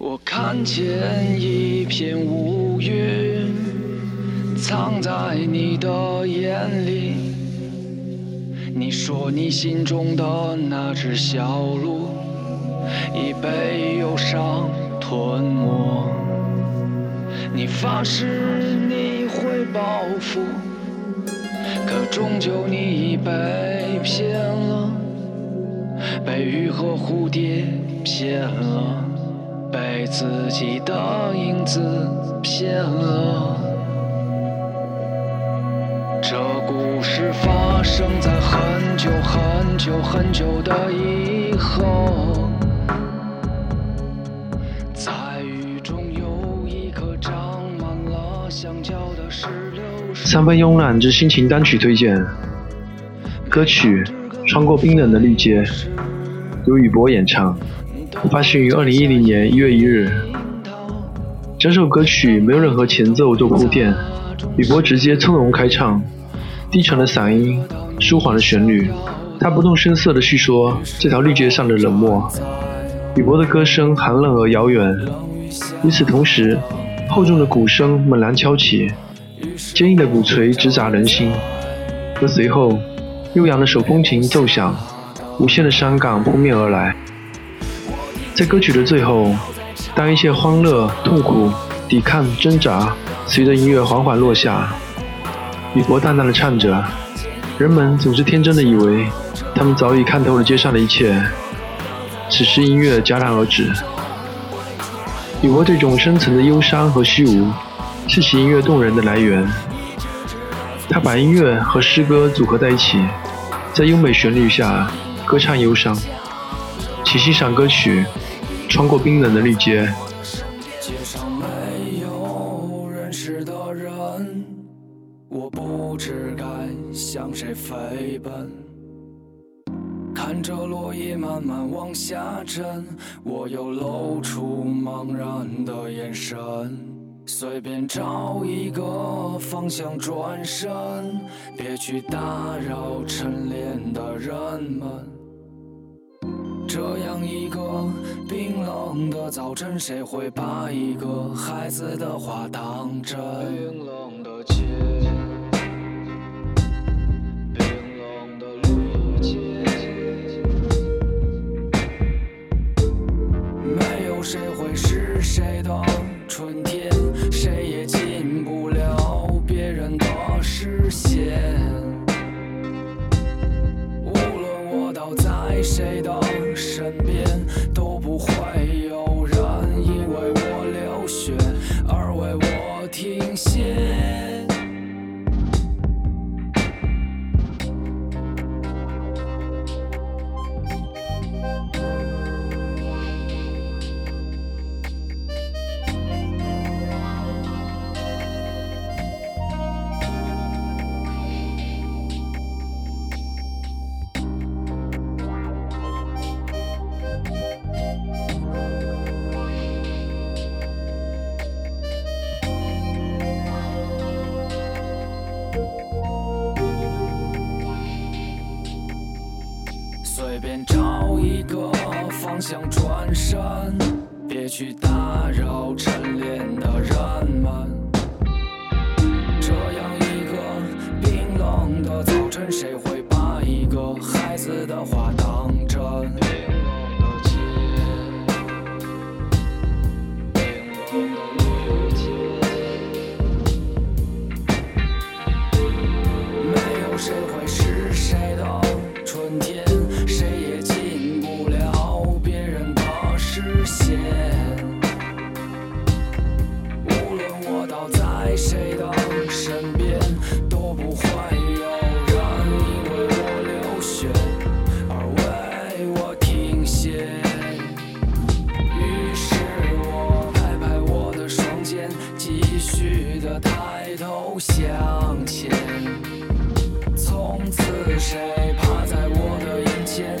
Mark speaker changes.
Speaker 1: 我看见一片乌云，藏在你的眼里。你说你心中的那只小鹿，已被忧伤吞没。你发誓你会报复，可终究你已被骗了，被雨和蝴蝶骗了。被自己的影子骗了。这故事发生在很久很久很久的以后，在雨中有一颗长满了香蕉的石榴树。
Speaker 2: 三分慵懒之心情单曲推荐，歌曲《穿过冰冷的绿街》，由宇博演唱。发行于二零一零年一月一日。整首歌曲没有任何前奏做铺垫，宇博直接从容开唱，低沉的嗓音，舒缓的旋律，他不动声色地叙说这条绿街上的冷漠。宇博的歌声寒冷而遥远，与此同时，厚重的鼓声猛然敲起，坚硬的鼓槌直砸人心。而随后，悠扬的手风琴奏响，无限的伤感扑面而来。在歌曲的最后，当一切欢乐、痛苦、抵抗、挣扎随着音乐缓缓落下，宇博淡淡的唱着：“人们总是天真的以为，他们早已看透了街上的一切。”此时音乐戛然而止。宇博这种深层的忧伤和虚无，是其音乐动人的来源。他把音乐和诗歌组合在一起，在优美旋律下歌唱忧伤。请欣赏歌曲。穿过冰冷的绿街，
Speaker 1: 街上没有认识的人，我不知该向谁飞奔。看着落叶慢慢往下沉，我又露出茫然的眼神。随便找一个方向转身，别去打扰晨练的人们。这样一个冰冷的早晨，谁会把一个孩子的话当真？冰冷的街，冰冷的绿街，没有谁会是谁的春天，谁也进不了别人的视线。无论我倒在谁的。身边。想转身，别去打扰晨练的人们。这样一个冰冷的早晨，谁会把一个孩子的话当向前，从此谁趴在我的眼前，